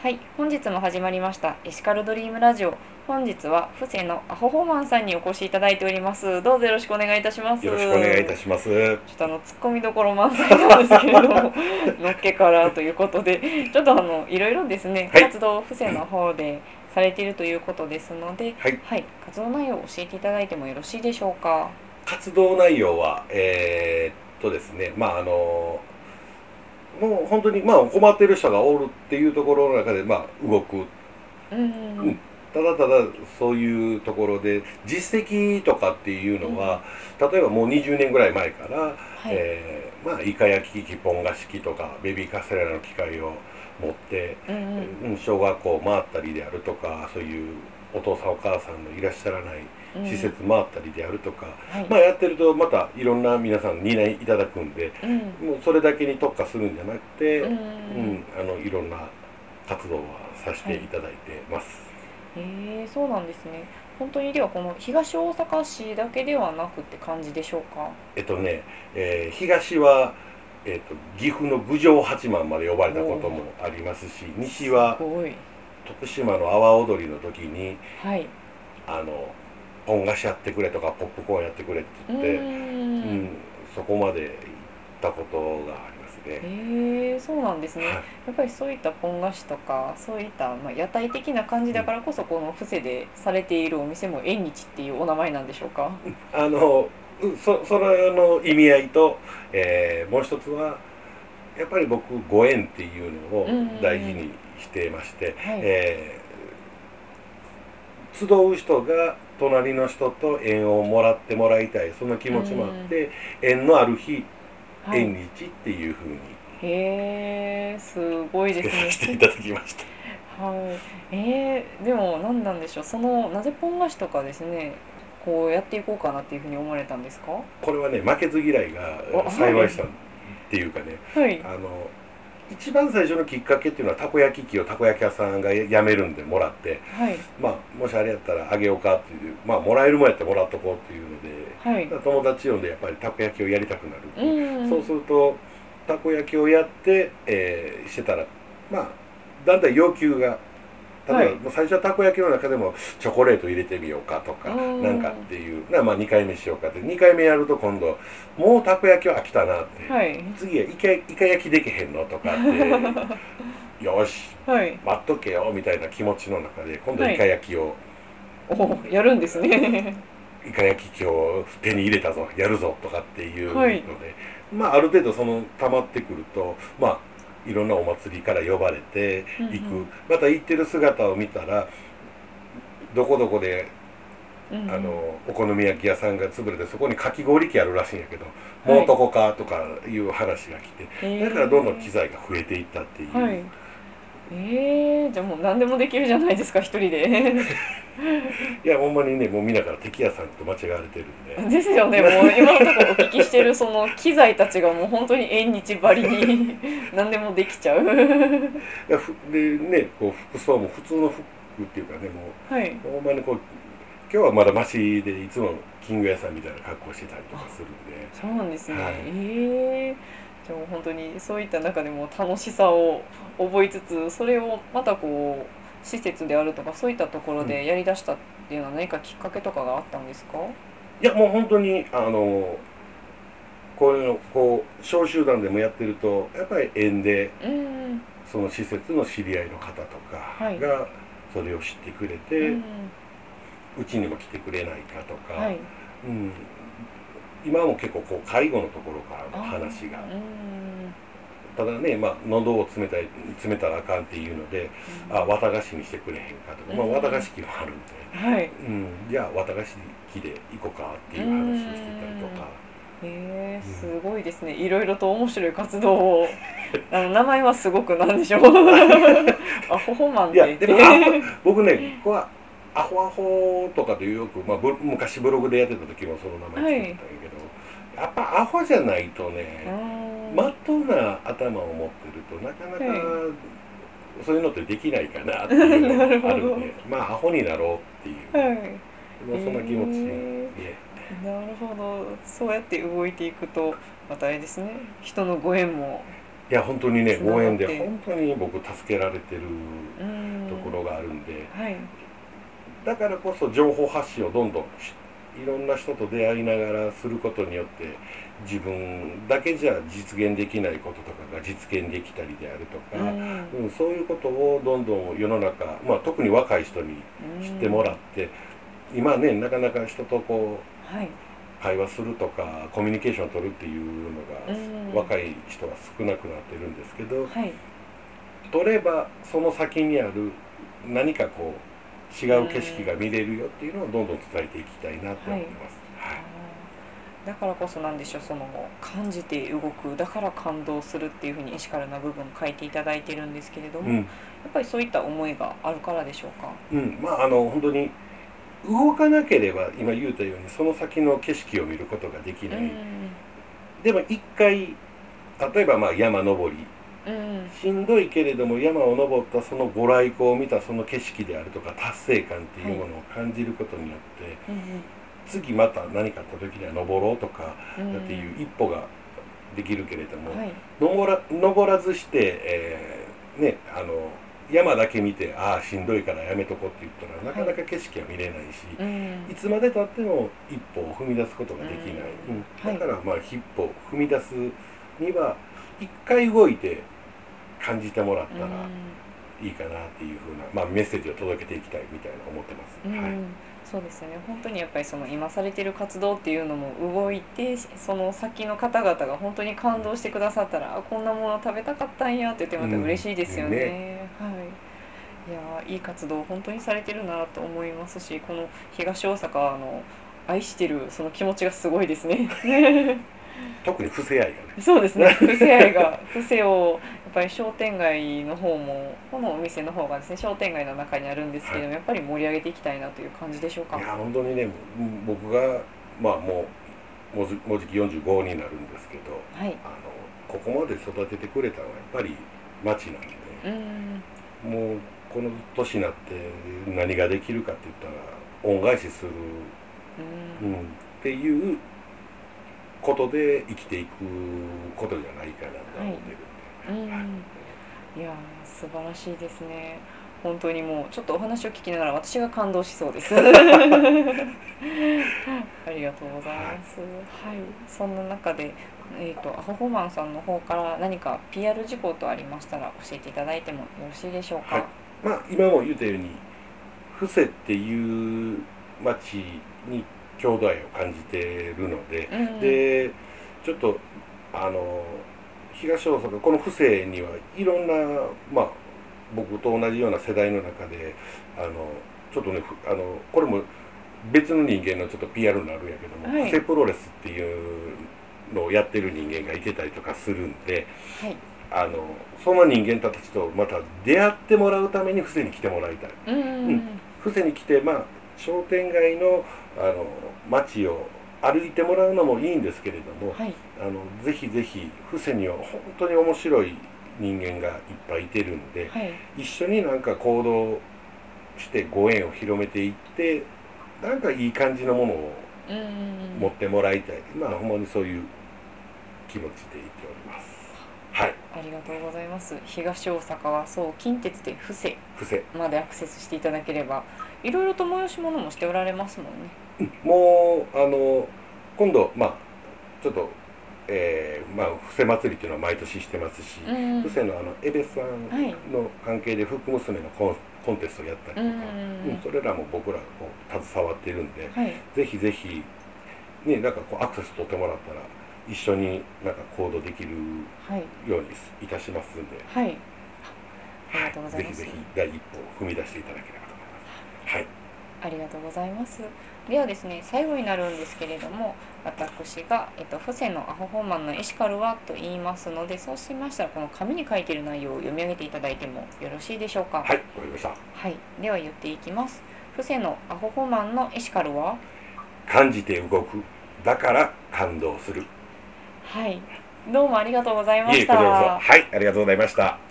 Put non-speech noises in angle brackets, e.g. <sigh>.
はい、本日も始まりましたエシカルドリームラジオ。本日は布施のアホホマンさんにお越しいただいております。どうぞよろしくお願いいたします。よろしくお願いいたしします。ちょっとあのツッコミどころ満載なんですけれども、<laughs> のっけからということで、ちょっとあのいろいろですね、はい活動を布施の方でされているということですので、はい、はい、活動内容を教えていただいてもよろしいでしょうか？活動内容はえーっとですね、まああのもう本当にまあ困っている人がおるっていうところの中でまあ動く。うんうんうん。ただただそういうところで実績とかっていうのは、例えばもう20年ぐらい前から、はい。えーまあイカ焼き器、ポン菓子器とかベビーカステラの機械を持って、うんうんうん小学校回ったりであるとか、そういうお父さんお母さんのいらっしゃらないうん。施設回ったりであるとか、はい。まあやってるとまたいろんな皆さん担いいただくんでうん。もうそれだけに特化するんじゃなくて、うんうんあのいろんな活動はさせていただいてます。へえそうなんですね。本当にではこの東大阪市だけではなくって感じでしょうか？えっとね、えー東は、えっと岐阜の郡上八幡まで呼ばれたこともありますし西は。徳島の阿波踊りの時にはい。あのポン菓子やってくれとかポップコーンやってくれってうー言って、ん。うんそこまで行ったことがありますね。へえそうなんですね。はいやっぱりそういったポン菓子とかそういったまあ屋台的な感じだからこそこの布施でされているお店も縁日っていうお名前なんでしょうか？あのうそそれの意味合いと、えーもう一つはやっぱり僕ご縁っていうのを大事にしてまして、はい。えー集う人が隣の人と縁をもらってもらいたい。その気持ちもあって、縁のある日、はい縁日っていうふうに。へえすごいですね。させていただきました。はい、えー、でも何なんでしょう。そのなぜポン菓子とかですねこうやっていこうかなっていうふうに思われたんですか？これはね負けず嫌いおが幸いしたっていうかねはい。あの一番最初のきっかけっていうのはたこ焼き器をたこ焼き屋さんが辞めるんでもらってはい。まあもしあれやったらあげようかっていうまあもらえるもんやってもらっとこうっていうのではい。友達呼んでやっぱりたこ焼きをやりたくなる、うん。そうするとたこ焼きをやって、えーしてたらまあだんだん要求が例えば、はい最初はたこ焼きの中でもチョコレート入れてみようかとか、うんなんかっていう。なまあ2回目しようかって。2回目やると今度もうたこ焼きは飽きたなって、はい。次はイカイカ焼きできへんのとかって。<laughs> よしはい。待っとけよみたいな気持ちの中で今度はい。イカ焼きを、おやるんですね。<laughs> イカ焼き器を手に入れたぞやるぞとかっていうので、はい。まあある程度その溜まってくるとまあいろんなお祭りから呼ばれて行く、うん。うんまた行ってる姿を見たらどこどこでうんあのお好み焼き屋さんが潰れてそこにかき氷機あるらしいんやけど、はい。もうとこかとかいう話が来てだからどんどん機材が増えていったっていう、はいえー、じゃあもう何でもできるじゃないですか一人で。<laughs> いやほんまにねもうみんなから敵屋さんと間違われてるんで。ですよねもう今のところお聞きしてるその機材たちがもう本当に縁日ばりに <laughs> 何でもできちゃう。いやふでねこう服装も普通の服っていうかねもはい、うほんまにこう今日はまだマシでいつも金魚屋さんみたいな格好してたりとかするんで。そうなんですね、はい。ええじゃあもう本当にそういった中でも楽しさを覚えつつそれをまたこう施設であるとかそういったところでやりだしたっていうのは何かきっかけとかがあったんですか、いやもう本当にあのこういうのこう小集団でもやってるとやっぱり縁でうんその施設の知り合いの方とかはい。がそれを知ってくれうてん。うち、にも来てくれないかとか、はい。うん、今も結構こう介護のところからの話が。うんただね、まあ、喉を詰めたい詰めたらあかんっていうのであ綿菓子にしてくれへんかとか、まあ、うん。綿菓子機もあるんで、はい。うん、じゃあ綿菓子機で行こうかっていう話をしてたりとか、へえすごいですね。いろいろと面白い活動を。<laughs> あの名前はすごくなんでしょう。アホホマンっていや言って僕ね <laughs> ここはアホアホとかでよく、まあ、ブ昔ブログでやってた時もその名前つけてたんやけど、やっぱアホじゃないとね、うんまっとうな頭を持ってるとなかなか、はそういうのってできないかなっていうのがあるんで <laughs> まあアホになろうっていう、はい。もうそんな気持ちで、へなるほど。そうやって動いていくとまたあれですね。人のご縁もいや本当にねご縁で本当に僕助けられてるうん。ところがあるんで、はいだからこそ情報発信をどんどんしいろんな人と出会いながらすることによって自分だけじゃ実現できないこととかが実現できたりであるとか、うん。うんそういうことをどんどん世の中、まあ、特に若い人に知ってもらって、今ねなかなか人とこうはい。会話するとかコミュニケーションを取るっていうのが、うん。若い人は少なくなってるんですけどはい。取ればその先にある何かこう違う景色が見れるよっていうのをどんどん伝えていきたいなと思います。はい。だからこそなんでしょうその感じて動くだから感動するっていうふうにエシカルな部分書いていただいてるんですけれども、うん。やっぱりそういった思いがあるからでしょうか？うん、まああの本当に動かなければ今言ったようにその先の景色を見ることができない、うん。でも一回例えばまあ山登りうんしんどいけれども山を登ったそのご来光を見たその景色であるとか達成感っていうものを感じることによって、うん次また何かあった時には登ろうとかうんっていう一歩ができるけれども、はい。登ら登らずして、えーねあの山だけ見てああしんどいからやめとこうって言ったらなかなか景色は見れないし、うん。いつまでたっても一歩を踏み出すことができない、うん。だからまあ一歩踏み出すには一回動いて感じてもらったらいいかなっていうふうな、まあ、メッセージを届けていきたいみたいな思ってます。うん。はい。そうですよね。本当にやっぱりその今されてる活動っていうのも動いてその先の方々が本当に感動してくださったらあこんなもの食べたかったんやって言ってまた嬉しいですよね。うんはい、いやーいい活動を本当にされてるなと思いますしこの東大阪の愛してるその気持ちがすごいですね。<laughs> 特に不正愛がね。そうですね。伏せ愛が伏せをやっぱり商店街の方もこのお店の方がですね商店街の中にあるんですけども、やっぱり盛り上げていきたいなという感じでしょうか。いや本当にねうん僕がまあもうもうじもうじき45になるんですけどはい。あのここまで育ててくれたのはやっぱり町なんで。うん。もうこの年になって何ができるかって言ったら恩返しする、う。うんん、っていうことで生きていくことじゃないかなと思ってるんで、はいうん。いやー素晴らしいですね。本当にもうちょっとお話を聞きながら私が感動しそうです。<laughs> ありがとうございます。はい。そんな中で。えー、とアホホマンさんの方から何か PR 事項とありましたら教えていただいてもよろしいでしょうか？はいまあ今も言ったように布施っていう町に郷土愛を感じてるので、うん、でちょっとあの東大阪この布施にはいろんなまあ僕と同じような世代の中であのちょっとねふあのこれも別の人間のちょっと PR になるんやけども、はい布施プロレスっていうのをやってる人間がいてたりとかするんではい。あのその人間たちとまた出会ってもらうために布施に来てもらいたい。うん。うん布施に来てまあ商店街のあの街を歩いてもらうのもいいんですけれども、はい。あのぜひぜひ布施には本当に面白い人間がいっぱいいてるんではい。一緒になんか行動してご縁を広めていってなんかいい感じのものをうん。持ってもらいたい、まあほんまにそういう気持ちでいておりますはいありがとうございます。東大阪はそう近鉄で布施布施までアクセスしていただければ、いろいろと催し物もしておられますもんね。もうあの今度まあちょっとえーまあ布施祭りっていうのは毎年してますし、うん。布施のあのエベさんはいの関係で福娘のコンコンテストをやったりとか、うんうんそれらも僕らがこう携わっているんではい。ぜひぜひねなんかこうアクセス取ってもらったら一緒になんか行動できるはい。ようにいたしますんで、はい。ありがとうございますぜひぜ。ひ第一歩を踏み出していただければ。はい。ありがとうございます。ではですね、最後になるんですけれども、私が、えっと、布施のアホホーマンのエシカルはと言いますので、そうしましたら、この紙に書いている内容を読み上げていただいてもよろしいでしょうか。はい、わかりました。はい、では言っていきます。布施のアホホマンのエシカルは？感じて動く。だから感動する。はい。どうもありがとうございました。はい、ありがとうございました。